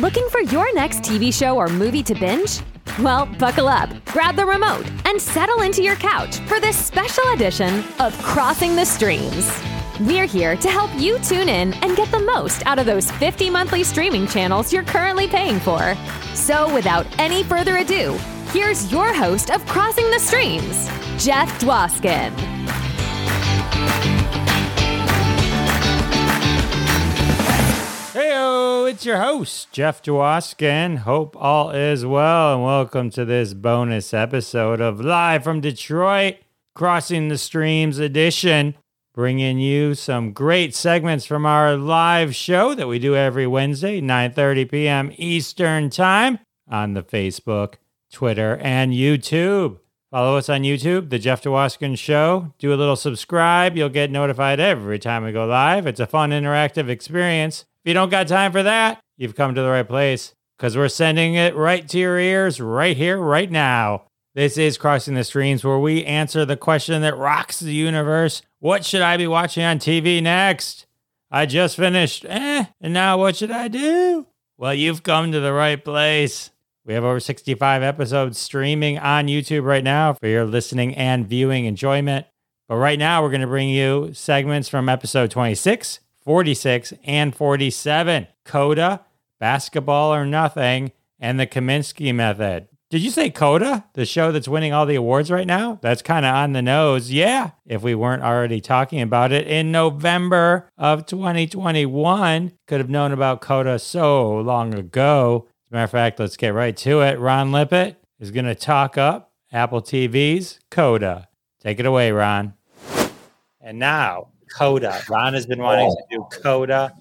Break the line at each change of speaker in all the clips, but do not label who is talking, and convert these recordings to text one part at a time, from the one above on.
Looking for your next TV show or movie to binge? Well, buckle up, grab the remote, and settle into your couch for this special edition of Crossing the Streams. We're here to help you tune in and get the most out of those 50 monthly streaming channels you're currently paying for. So, without any further ado, here's your host of Crossing the Streams, Jeff Dwoskin.
Heyo, it's your host, Jeff Dwoskin. Hope all is well, and welcome to this bonus episode of Live from Detroit, Crossing the Streams edition, bringing you some great segments from our live show that we do every Wednesday, 9.30 p.m. Eastern Time on the Facebook, Twitter, and YouTube. Follow us on YouTube, The Jeff Dwoskin Show. Do a little subscribe. You'll get notified every time we go live. It's a fun, interactive experience. If you don't got time for that, you've come to the right place because we're sending it right to your ears right here, right now. This is Crossing the Streams, where we answer the question that rocks the universe What should I be watching on TV next? I just finished, eh, and now what should I do? Well, you've come to the right place. We have over 65 episodes streaming on YouTube right now for your listening and viewing enjoyment. But right now, we're going to bring you segments from episode 26, 46, and 47 Coda, Basketball or Nothing, and the Kominsky Method. Did you say Coda, the show that's winning all the awards right now? That's kind of on the nose. Yeah, if we weren't already talking about it in November of 2021, could have known about Coda so long ago. As a matter of fact, let's get right to it. Ron Lippett is going to talk up Apple TV's Coda. Take it away, Ron. And now, Coda. Ron has been wanting to do Coda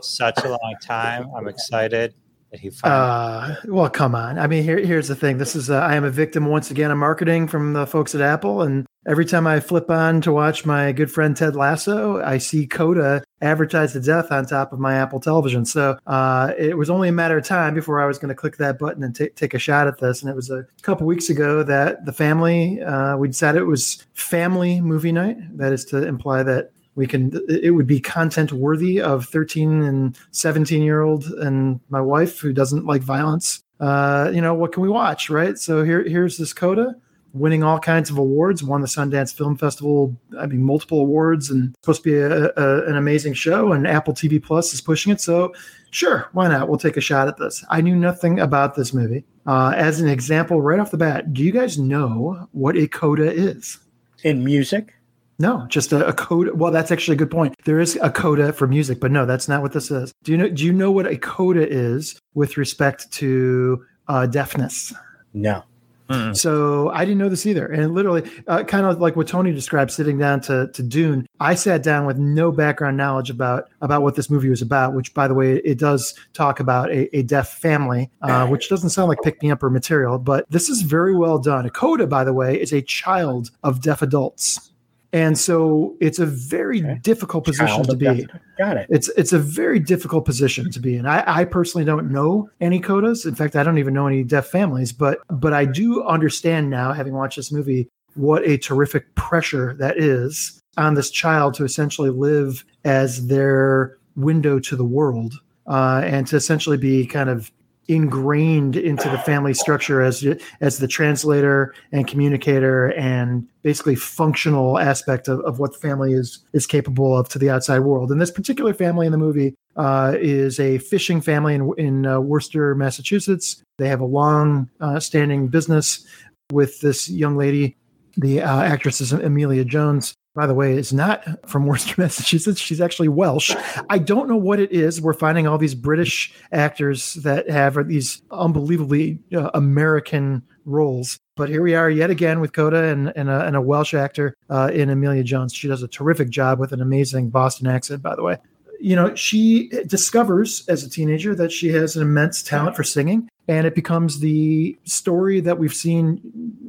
such a long time. I'm excited that he finally.
Uh, well, come on. I mean, here, here's the thing. This is uh, I am a victim once again of marketing from the folks at Apple, and every time I flip on to watch my good friend Ted Lasso, I see Coda advertised to death on top of my Apple television. So uh, it was only a matter of time before I was going to click that button and t- take a shot at this. And it was a couple weeks ago that the family uh, we decided it was family movie night. That is to imply that we can it would be content worthy of 13 and 17 year old and my wife who doesn't like violence. Uh you know what can we watch right? So here here's this coda winning all kinds of awards won the sundance film festival i mean multiple awards and supposed to be a, a, an amazing show and apple tv plus is pushing it. So sure why not? We'll take a shot at this. I knew nothing about this movie. Uh, as an example right off the bat do you guys know what a coda is?
In music
no, just a, a coda. Well, that's actually a good point. There is a coda for music, but no, that's not what this is. Do you know? Do you know what a coda is with respect to uh, deafness?
No.
Mm-mm. So I didn't know this either, and literally, uh, kind of like what Tony described, sitting down to to Dune. I sat down with no background knowledge about about what this movie was about. Which, by the way, it does talk about a, a deaf family, uh, which doesn't sound like pick me up or material, but this is very well done. A coda, by the way, is a child of deaf adults. And so it's a very okay. difficult position Child to be.
Got it.
It's it's a very difficult position to be in. I, I personally don't know any codas. In fact, I don't even know any deaf families. But but I do understand now, having watched this movie, what a terrific pressure that is on this child to essentially live as their window to the world, uh, and to essentially be kind of ingrained into the family structure as as the translator and communicator and basically functional aspect of, of what the family is is capable of to the outside world. And this particular family in the movie uh, is a fishing family in in uh, Worcester, Massachusetts. They have a long uh, standing business with this young lady. The uh, actress is Emilia Jones, by the way, is not from Worcester, Massachusetts. She's actually Welsh. I don't know what it is. We're finding all these British actors that have these unbelievably uh, American roles. But here we are yet again with Coda and, and, a, and a Welsh actor uh, in Emilia Jones. She does a terrific job with an amazing Boston accent, by the way. You know, she discovers as a teenager that she has an immense talent for singing and it becomes the story that we've seen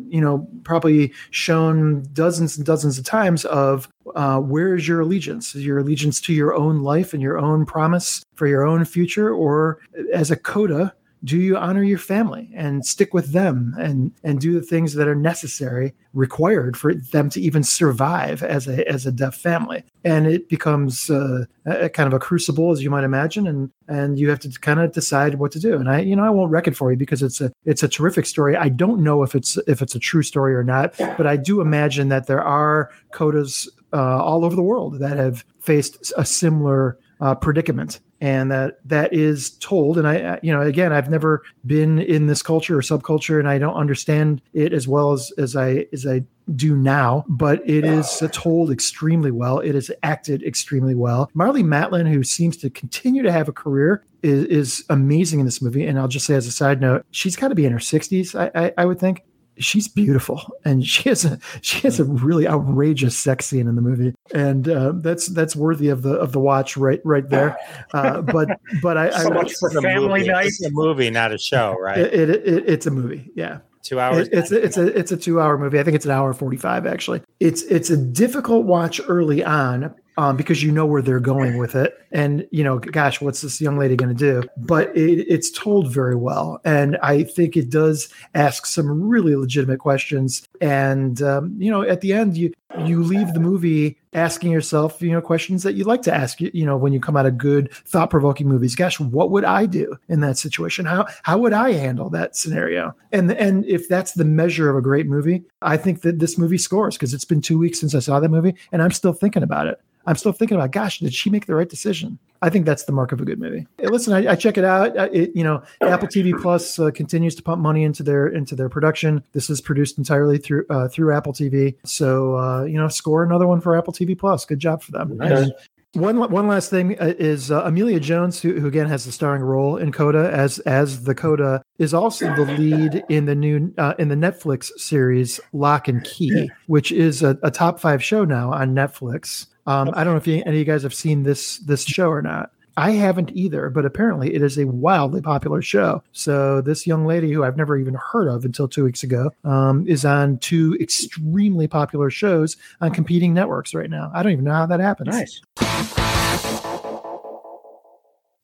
you know probably shown dozens and dozens of times of uh, where is your allegiance? Is your allegiance to your own life and your own promise for your own future or as a coda do you honor your family and stick with them and and do the things that are necessary required for them to even survive as a as a deaf family? And it becomes uh, a, kind of a crucible as you might imagine and and you have to kind of decide what to do. And i you know i won't wreck it for you because it's a it's a terrific story. I don't know if it's if it's a true story or not but i do imagine that there are codas uh, all over the world that have faced a similar uh, predicament. And that that is told. And i you know again i've never been in this culture or subculture and i don't understand it as well as as i as i do now but it is told extremely well. It is acted extremely well. Marlee Matlin who seems to continue to have a career is, is amazing in this movie. And i'll just say as a side note she's got to be in her 60s I, I, I would think she's beautiful and she has a she has a really outrageous sex scene in the movie and uh, that's that's worthy of the of the watch right right there uh, but but i
so
I,
much for family
movie.
night
It's a movie, not a show, right?
it, it, it, it's a movie yeah
Two hours.
it, it's a, it's a it's a two hour movie. I think it's an hour forty five. Actually, it's it's a difficult watch early on um, because you know where they're going with it, and you know, gosh, what's this young lady going to do? But it, it's told very well, and I think it does ask some really legitimate questions. And um, you know, at the end, you you leave the movie asking yourself, you know, questions that you like to ask. You know, when you come out of good, thought provoking movies. Gosh, what would I do in that situation? How how would I handle that scenario? And and if that's the measure of a great movie, I think that this movie scores because it's been two weeks since I saw that movie, and I'm still thinking about it. I'm still thinking about, gosh, did she make the right decision? I think that's the mark of a good movie. Listen, I, I check it out. It, you know, Apple TV Plus uh, continues to pump money into their into their production. This is produced entirely through uh, through Apple TV. So uh, you know, score another one for Apple TV Plus. Good job for them.
Nice.
One one last thing uh, is uh, Emilia Jones, who, who again has the starring role in Coda as as the Coda, is also the lead in the new uh, in the Netflix series Lock and Key, which is a, a top five show now on Netflix. Um, I don't know if you, any of you guys have seen this this show or not. I haven't either, but apparently it is a wildly popular show. So this young lady, who I've never even heard of until two weeks ago, um, is on two extremely popular shows on competing networks right now. I don't even know how that happens.
nice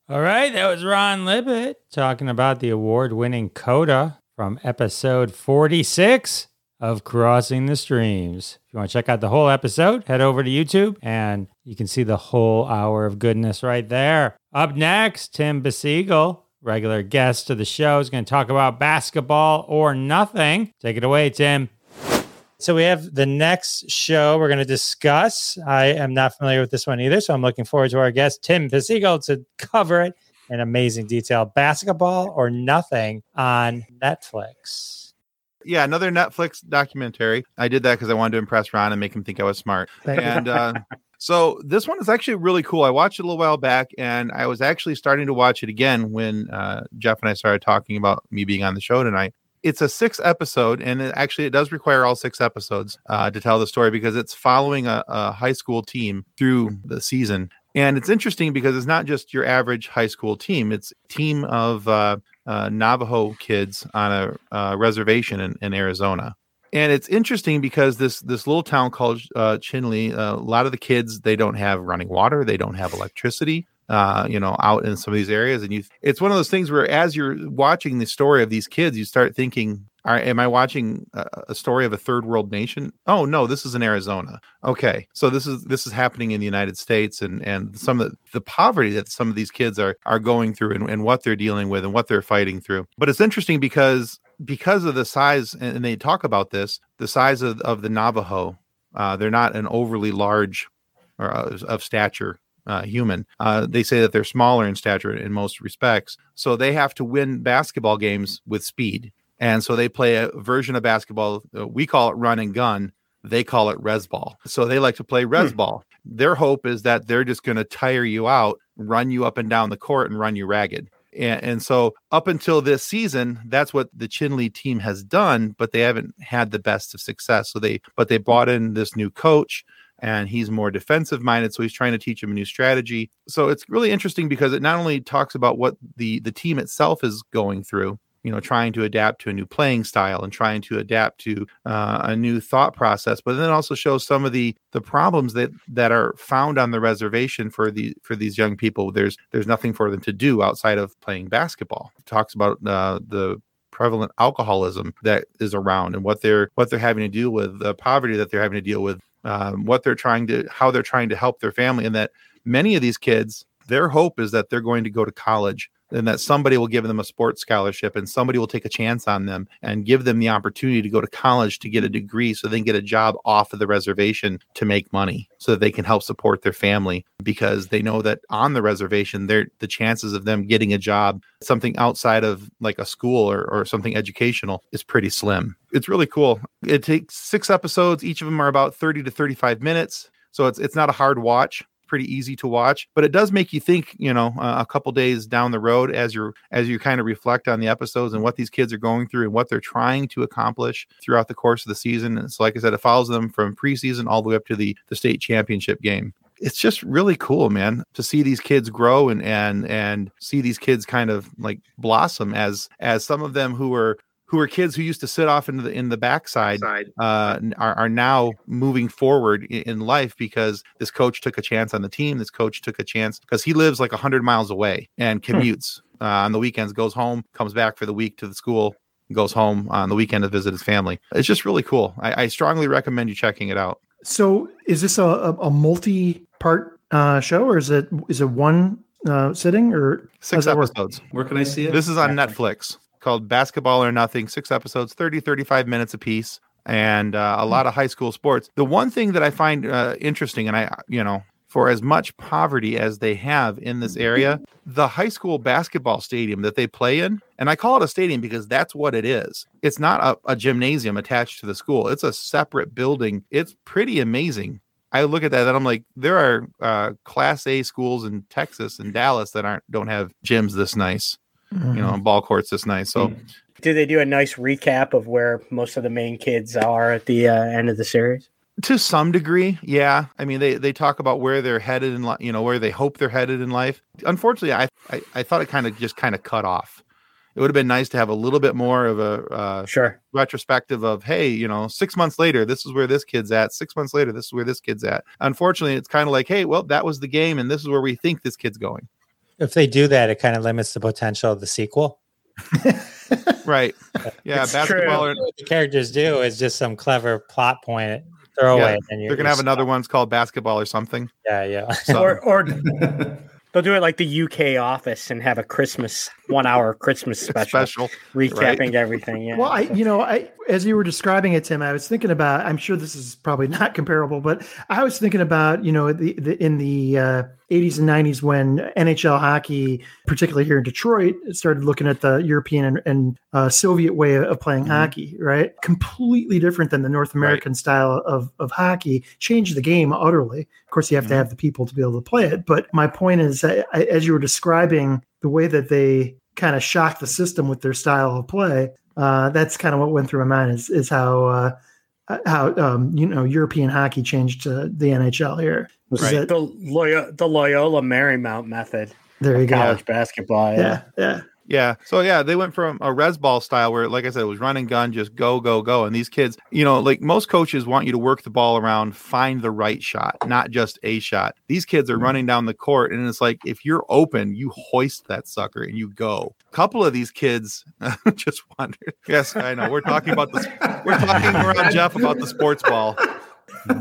All right, that was Ron Libet talking about the award winning Coda from episode 46 of Crossing the Streams. If you want to check out the whole episode, head over to YouTube and you can see the whole hour of goodness right there. Up next, Tim Besiegel, regular guest to the show, is going to talk about basketball or nothing. Take it away, Tim. So we have the next show we're going to discuss. I am not familiar with this one either, so I'm looking forward to our guest Tim Pisigo to cover it in amazing detail. Basketball or nothing on Netflix.
Yeah, another Netflix documentary. I did that because I wanted to impress Ron and make him think I was smart. And uh, so this one is actually really cool. I watched it a little while back, and I was actually starting to watch it again when uh, Jeff and I started talking about me being on the show tonight. It's a six episode, and it actually it does require all six episodes uh, to tell the story because it's following a, a high school team through the season. And it's interesting because it's not just your average high school team; it's team of uh, uh, Navajo kids on a uh, reservation in, in Arizona. And it's interesting because this this little town called uh, Chinle, uh, a lot of the kids they don't have running water, they don't have electricity. Uh, you know, out in some of these areas, and you, it's one of those things where as you're watching the story of these kids, you start thinking, "All right, am I watching a, story of a third world nation? Oh no, this is in Arizona. Okay, so this is this is happening in the United States, and and some of the, poverty that some of these kids are are going through, and, and what they're dealing with, and what they're fighting through. But it's interesting because because of the size, and, they talk about this, the size of, of the Navajo, uh, they're not an overly large or uh, of stature uh, human. Uh, they say that they're smaller in stature in most respects, so they have to win basketball games with speed. And so they play a version of basketball. uh, we call it run and gun. They call it res ball. So they like to play res ball. Their hope is that they're just going to tire you out, run you up and down the court, and run you ragged. And, and so up until this season, that's what the Chinle team has done, but they haven't had the best of success. So they, but they bought in this new coach and he's more defensive minded so he's trying to teach him a new strategy so it's really interesting because it not only talks about what the the team itself is going through you know trying to adapt to a new playing style and trying to adapt to uh, a new thought process but then also shows some of the the problems that that are found on the reservation for the for these young people. There's there's nothing for them to do outside of playing basketball. It talks about uh, the prevalent alcoholism that is around and what they're what they're having to deal with the poverty that they're having to deal with um, what they're trying to how they're trying to help their family and that many of these kids their hope is that they're going to go to college and that somebody will give them a sports scholarship and somebody will take a chance on them and give them the opportunity to go to college to get a degree so they can get a job off of the reservation to make money so that they can help support their family because they know that on the reservation they the chances of them getting a job something outside of like a school or, or something educational is pretty slim. It's really cool. It takes six episodes. Each of them are about 30 to 35 minutes. So it's it's not a hard watch pretty easy to watch but it does make you think you know uh, a couple days down the road as you're as you kind of reflect on the episodes and what these kids are going through and what they're trying to accomplish throughout the course of the season. And so like i said it follows them from preseason all the way up to the the state championship game. It's just really cool man to see these kids grow and and and see these kids kind of like blossom as as some of them who are who are kids who used to sit off into the in the backside uh, are, are now moving forward in, in, life because this coach took a chance on the team. This coach took a chance because he lives like hundred miles away and hmm. commutes hmm. uh, on the weekends, goes home, comes back for the week to the school, goes home on the weekend to visit his family. It's just really cool. I, I strongly recommend you checking it out.
So, is this a, a, a multi-part uh, show, or is it is it one uh, sitting, or
six episodes?
Where can I see it?
This is on Netflix called Basketball or Nothing, six episodes, 30, 35 minutes a piece, and uh, a lot of high school sports. The one thing that I find uh, interesting, and I, you know, for as much poverty as they have in this area, the high school basketball stadium that they play in, and I call it a stadium because that's what it is. It's not a, a gymnasium attached to the school, it's a separate building. It's pretty amazing. I look at that and I'm like, there are uh, Class A schools in Texas and Dallas that aren't don't have gyms this nice mm-hmm. you know, mm-hmm. ball courts this night. So, mm-hmm.
do they do a nice recap of where most of the main kids are at the uh, end of the series?
To some degree, yeah. I mean, they they talk about where they're headed in, you know, where they hope they're headed in life. Unfortunately, I I, I thought it kind of just kind of cut off. It would have been nice to have a little bit more of a uh,
sure
retrospective of, hey, you know, six months later, this is where this kid's at. Six months later, this is where this kid's at. Unfortunately, it's kind of like, hey, well, that was the game, and this is where we think this kid's going
if they do that, it kind of limits the potential of the sequel.
right. Yeah.
It's basketball. Or, what the characters do is just some clever plot point throwaway.
Yeah, and they're gonna have stuck. another one's called basketball or something.
Yeah, yeah.
So. or or they'll do it like the UK office and have a Christmas one hour Christmas special, special recapping right. everything. Yeah.
Well, I you know I as you were describing it, Tim, I was thinking about. I'm sure this is probably not comparable, but I was thinking about you know the, the in the uh, 80s and 90s when NHL hockey, particularly here in Detroit, started looking at the European and, and uh, Soviet way of playing mm-hmm. hockey. Right, completely different than the North American right. style of of hockey. Changed the game utterly. Of course, you have mm-hmm. to have the people to be able to play it. But my point is, I, as you were describing the way that they kind of shocked the system with their style of play. Uh, that's kind of what went through my mind is is how uh, how um, you know European hockey changed to the NHL here.
Right. That, the Loyola, the Loyola Marymount method.
There you
go.
College
basketball.
Yeah, yeah. yeah.
Yeah. So yeah, they went from a res ball style where, like I said, it was run and gun, just go, go, go. And these kids, you know, like most coaches want you to work the ball around, find the right shot, not just a shot. These kids are running down the court, and it's like if you're open, you hoist that sucker and you go. A couple of these kids just wondered. Yes, I know. We're talking about this. We're talking around Jeff about the sports ball.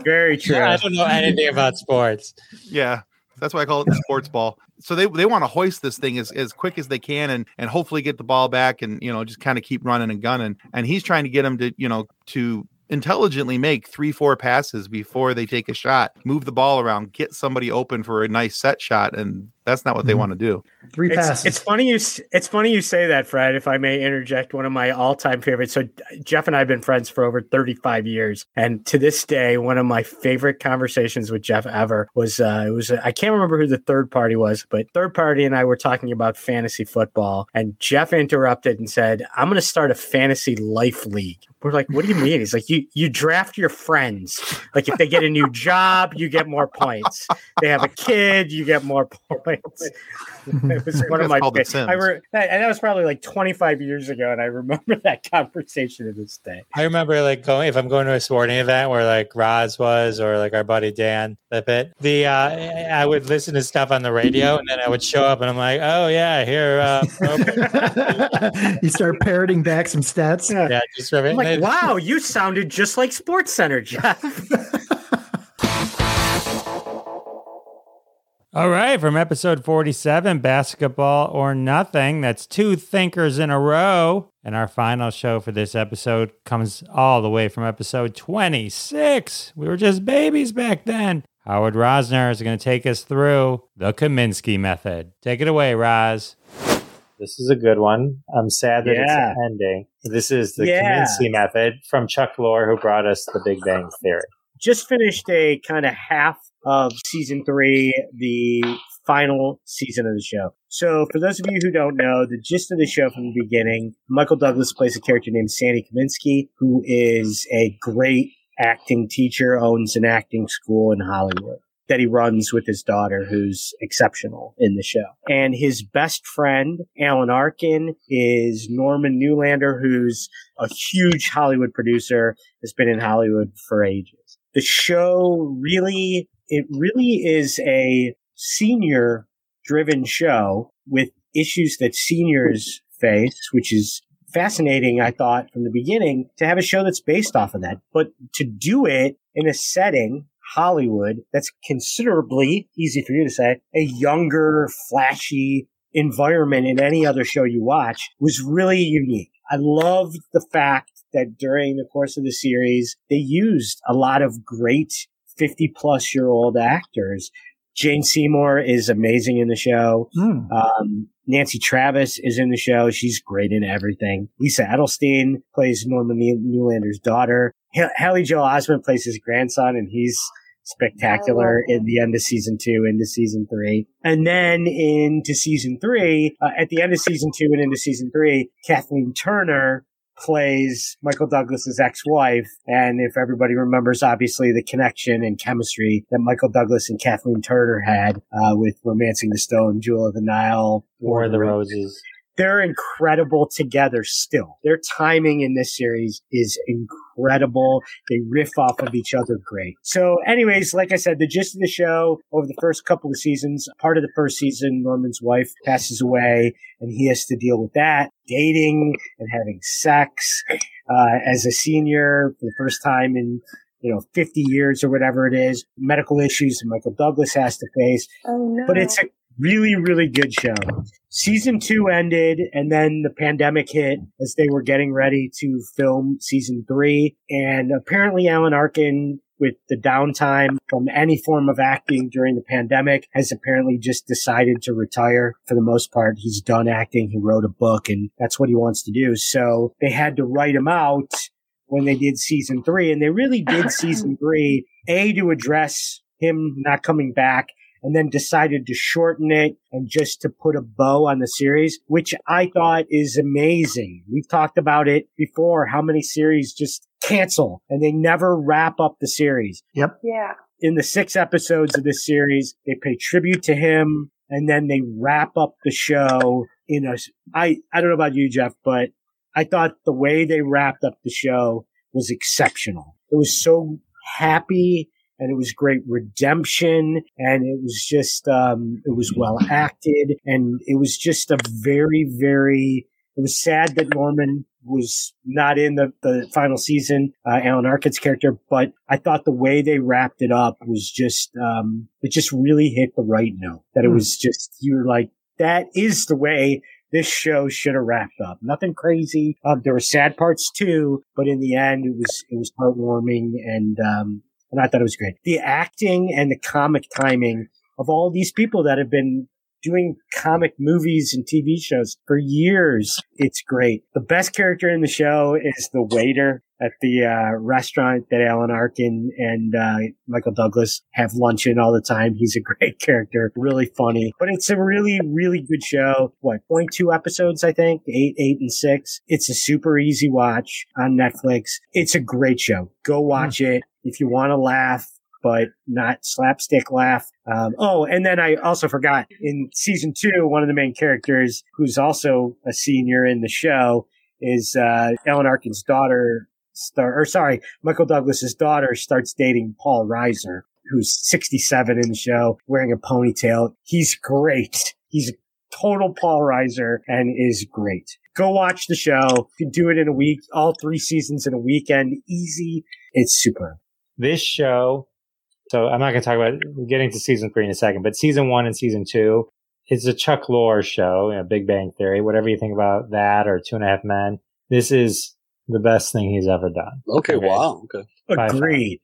Very true.
Yeah, I don't know anything about sports.
Yeah. That's why I call it the sports ball. So they, they want to hoist this thing as, as quick as they can and and hopefully get the ball back and you know just kind of keep running and gunning. And he's trying to get them to you know to intelligently make three four passes before they take a shot, move the ball around, get somebody open for a nice set shot, and that's not what they mm-hmm. want to do.
Three passes.
It's, it's, funny you it's funny you say that, Fred. If I may interject, one of my all time favorites. So Jeff and I have been friends for over thirty five years, and to this day, one of my favorite conversations with Jeff ever was uh, it was I can't remember who the third party was, but third party and I were talking about fantasy football, and Jeff interrupted and said, "I'm going to start a fantasy life league." We're like, "What do you mean?" He's like, "You you draft your friends. Like if they get a new job, you get more points. They have a kid, you get more points." it was one of my
called The
I re- that, and that was probably like 25 years ago, and I remember that conversation to this day.
I remember like going if I'm going to a sporting event where like Roz was or like our buddy Dan Lippitt, the uh, I would listen to stuff on the radio and then I would show up and I'm like, oh yeah, here, uh,
you start parroting back some stats.
yeah, just for
I'm like, wow, you sounded just like Sports Center, Jeff.
All right, from episode 47, Basketball or Nothing. That's two thinkers in a row. And our final show for this episode comes all the way from episode 26. We were just babies back then. Howard Rosner is going to take us through the Kominsky method. Take it away, Roz. This is a good one. I'm sad that
Yeah.
it's ending. This is the
Yeah.
Kominsky method from Chuck Lorre, who brought us the Big Bang Theory.
just finished a kind of half of season three, the final season of the show. So, for those of you who don't know, the gist of the show from the beginning, Michael Douglas plays a character named Sandy Kominsky, who is a great acting teacher, owns an acting school in Hollywood that he runs with his daughter, who's exceptional in the show. And his best friend, Alan Arkin, is Norman Newlander, who's a huge Hollywood producer, has been in Hollywood for ages the show really it really is a senior driven show with issues that seniors face which is fascinating i thought from the beginning to have a show that's based off of that. But to do it in a setting hollywood that's considerably easy for you to say a younger flashy environment in any other show you watch was really unique. I loved the fact that during the course of the series, they used a lot of great 50 plus year old actors. Jane Seymour is amazing in the show.
Hmm.
Um, Nancy Travis is in the show. She's great in everything. Lisa Edelstein plays Norman Newlander's daughter. H- Haley Joel Osment plays his grandson, and he's spectacular in the end of season two into season three. And then into season three, uh, at the end of season two and into season three, Kathleen Turner plays Michael Douglas's ex-wife. And if everybody remembers, obviously the connection and chemistry that Michael Douglas and Kathleen Turner had, uh, with Romancing the Stone, Jewel of the Nile,
War of the Roses.
They're incredible together still. Their timing in this series is incredible. They riff off of each other great. So anyways, like I said, the gist of the show over the first couple of seasons, part of the first season, Norman's wife passes away and he has to deal with that, dating and having sex, uh, as a senior for the first time in you know, 50 years or whatever it is, medical issues that Michael Douglas has to face
Oh no.
but it's a really, really good show. Season two ended and then the pandemic hit as they were getting ready to film season three. And apparently Alan Arkin with the downtime from any form of acting during the pandemic has apparently just decided to retire for the most part. He's done acting. He wrote a book and that's what he wants to do. So they had to write him out when they did season three and they really did season three, A, to address him not coming back and then decided to shorten it and just to put a bow on the series, which I thought is amazing. We've talked about it before, how many series just cancel and they never wrap up the series. Yep.
Yeah.
In the six episodes of this series, they pay tribute to him and then they wrap up the show in a, I, I don't know about you, Jeff, but I thought the way they wrapped up the show was exceptional. It was so happy and it was great redemption and it was just um it was well acted and it was just a very very it was sad that norman was not in the, the final season uh, alan arkin's character but i thought the way they wrapped it up was just um it just really hit the right note that it
Hmm.
was just you're like that is the way this show should have wrapped up. Nothing crazy. Um, there were sad parts too, but in the end, it was it was heartwarming, and um, and I thought it was great. The acting and the comic timing of all these people that have been doing comic movies and TV shows for years. It's great. The best character in the show is the waiter at the uh, restaurant that Alan Arkin and uh, Michael Douglas have lunch in all the time. He's a great character, really funny. But it's a really, really good show. What, 0.2 episodes, I think? Eight, eight, and six. It's a super easy watch on Netflix. It's a great show. Go watch it. If you want to laugh, but not slapstick laugh. Um, oh, and then I also forgot in season two, one of the main characters who's also a senior in the show is uh, Alan Arkin's daughter. Star, or sorry, Michael Douglas's daughter starts dating Paul Reiser, who's 67 in the show, wearing a ponytail. He's great. He's a total Paul Reiser and is great. Go watch the show. You can do it in a week, all three seasons in a weekend. Easy. It's super.
This show, so I'm not going to talk about getting to season three in a second, but season one and season two is a Chuck Lorre show, you know, Big Bang Theory, whatever you think about that or Two and a Half Men. This is the best thing he's ever done.
Okay, wow. Okay.
Agreed.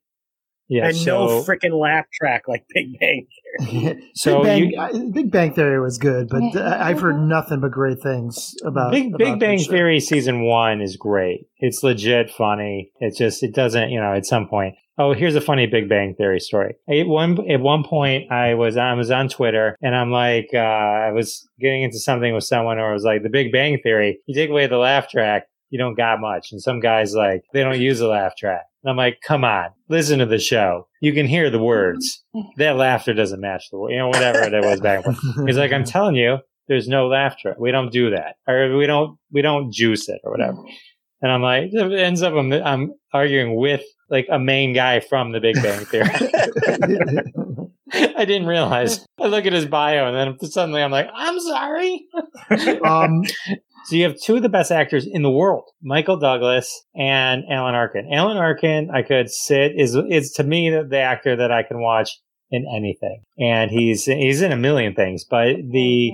Yeah.
and
so,
no freaking laugh track like Big Bang.
So
Big Bang,
you-
I- Big Bang Theory was good, but uh, I've heard nothing but great things about
Big
about
Big Bang
that show.
Theory season one is great. It's legit funny. It's just it doesn't you know at some point. Oh, here's a funny Big Bang Theory story. At one at one point, I was I was on Twitter and I'm like uh, I was getting into something with someone, or I was like the Big Bang Theory. You take away the laugh track, you don't got much. And some guys like they don't use a laugh track. And I'm like, come on, listen to the show. You can hear the words. That laughter doesn't match the word, you know, whatever it was back when. He's like, I'm telling you, there's no laughter. We don't do that, or we don't we don't juice it or whatever. And I'm like, it ends up I'm, I'm arguing with like a main guy from The Big Bang Theory. I didn't realize. I look at his bio, and then suddenly I'm like, I'm sorry.
um,
So you have two of the best actors in the world, Michael Douglas and Alan Arkin. Alan Arkin, I could sit is is to me the, the actor that I can watch in anything, and he's he's in a million things. But the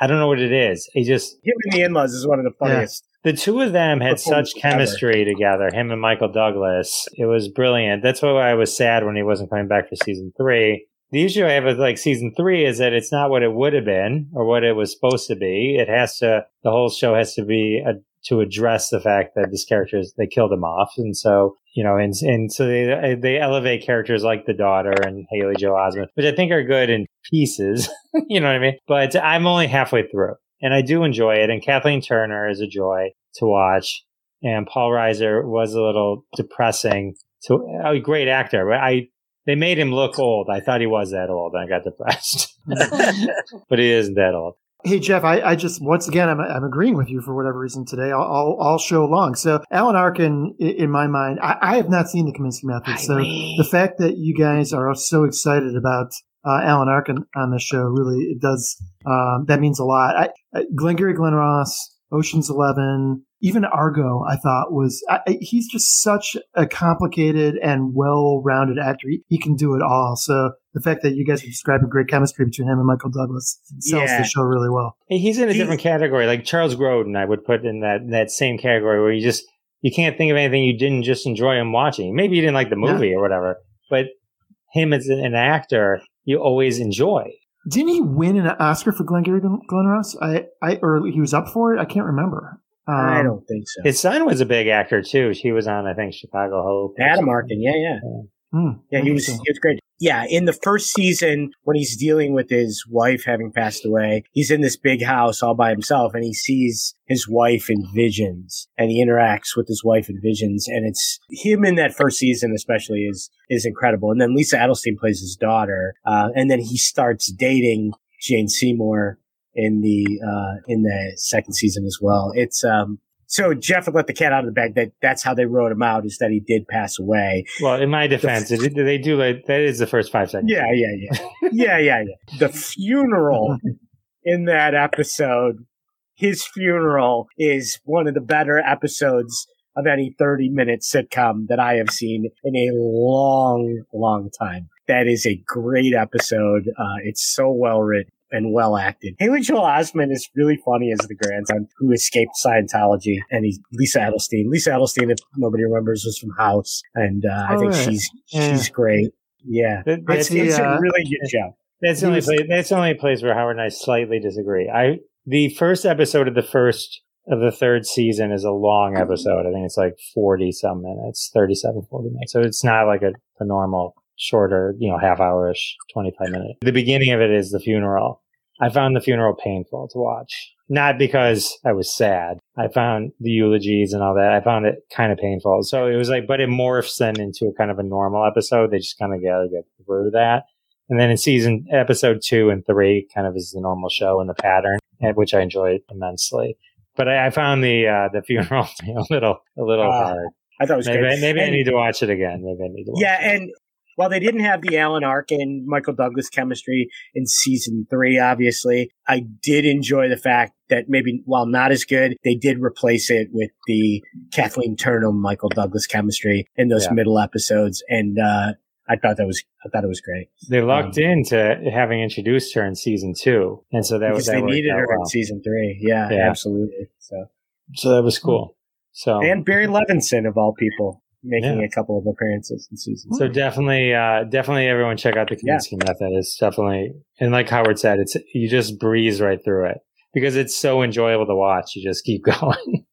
I don't know what it is. He just
Him and the in-laws is one of the funniest.
the two of them had
Performance
such
ever.
chemistry together. Him and Michael Douglas. It was brilliant. That's why I was sad when he wasn't coming back for season three. The issue I have with like season three is that it's not what it would have been or what it was supposed to be. It has to, the whole show has to be a, to address the fact that this character is, they killed him off. And so, you know, and, and so they, uh, they elevate characters like the daughter and Haley Joel Osment, which I think are good in pieces. you know what I mean? But I'm only halfway through and I do enjoy it. And Kathleen Turner is a joy to watch. And Paul Reiser was a little depressing to a great actor. but I, they made him look old. I thought he was that old. I got depressed, but he isn't that old.
Hey Jeff, I, I just once again I'm, I'm agreeing with you for whatever reason today, all, all, all show long. So Alan Arkin, i- in my mind, I, I have not seen the Kominsky Method. So the fact that you guys are so excited about uh, Alan Arkin on the show really it does um, that means a lot. I, I, Glengarry Glen Ross, Ocean's Eleven, even Argo, I thought was I, I- he's just such a complicated and well-rounded actor. He, he can do it all. So the fact that you guys are describing great chemistry between him and Michael Douglas sells
Yeah.
the show really well.
He's in a
He-
different category. Like Charles Grodin, I would put in that that same category where you just you can't think of anything you didn't just enjoy him watching. Maybe you didn't like the movie or whatever, but him as an, an actor, you always enjoy.
Didn't he win an Oscar for Glengarry Glen Glen Ross? I, I, or he was up for it. I can't remember. Um,
I don't think so.
His son was a big actor too. She was on, I think, Chicago Hope.
Adam Arkin, yeah, yeah.
hmm,
Yeah, he was he was great. Yeah, in the first season when he's dealing with his wife having passed away, he's in this big house all by himself and he sees his wife in visions and he interacts with his wife in visions and it's him in that first season especially is is incredible. And then Lisa Edelstein plays his daughter, uh, and then he starts dating Jane Seymour in the uh, in the second season as well. It's um so Jeff had let the cat out of the bag that that's how they wrote him out is that he did pass away.
Well, in my defense, it, they do like that is the first five seconds.
Yeah, yeah, yeah. yeah, yeah, yeah. The funeral in that episode, his funeral is one of the better episodes of any 30 minute sitcom that I have seen in a long, long time. That is a great episode. Uh, it's so well written and well acted. Haley Joel Osment is really funny as the grandson who escaped Scientology, and he's Lisa Edelstein. Lisa Edelstein, if nobody remembers, was from House, and uh, I
Oh,
think
right.
she's
Yeah.
she's great. Yeah,
That-
I
that's,
it's
uh,
a really good show.
that's the only
was-
place. That's the only place where Howard and I slightly disagree. I the first episode of the first of the third season is a long episode. I think it's like forty some minutes, 37, 40 minutes. So it's not like a, a normal shorter, you know, half hourish, twenty five minute. The beginning of it is the funeral. I found the funeral painful to watch. Not because I was sad. I found the eulogies and all that. I found it kind of painful. So it was like, but it morphs then into a kind of a normal episode. They just kind of gotta get through that. And then in season episode two and three, kind of is the normal show and the pattern, which I enjoyed immensely. But I, I found the uh, the funeral a little a little
Uh,
hard.
I thought it was
Maybe,
great.
maybe I need to watch it again. Maybe I need to. Watch
Yeah,
it.
and while they didn't have the Alan Arkin, Michael Douglas chemistry in season three, obviously, I did enjoy the fact that maybe while not as good, they did replace it with the Kathleen Turner, Michael Douglas chemistry in those
Yeah.
middle episodes, and uh, I thought that was I thought it was great
they locked lucked into having introduced her in season two, and so that
because
was that
they needed her
well.
in season three. Yeah,
Yeah.
absolutely. So
So that was cool. So
and Barry Levinson of all people making
Yeah.
a couple of appearances in season.
So definitely, uh, definitely everyone check out the
Yeah.
Kominsky method. It's definitely, and like Howard said, it's, you just breeze right through it because it's so enjoyable to watch. You just keep going.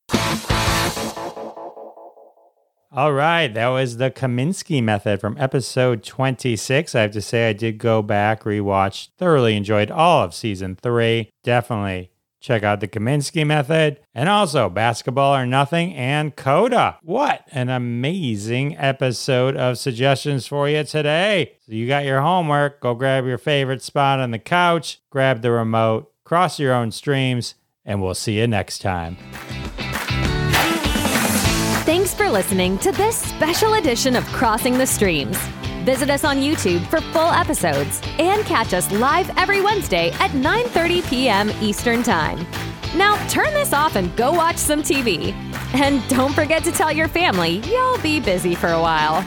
All right, that was the Kominsky method from episode 26. I have to say, I did go back, rewatch, thoroughly enjoyed all of season three. Definitely check out the Kominsky method and also Basketball or Nothing and Coda. What an amazing episode of suggestions for you today. So, you got your homework. Go grab your favorite spot on the couch, grab the remote, cross your own streams, and we'll see you next time.
Thanks for listening to this special edition of Crossing the Streams. Visit us on YouTube for full episodes and catch us live every Wednesday at 9:30 p.m. Eastern Time. Now, turn this off and go watch some TV. And don't forget to tell your family you'll be busy for a while.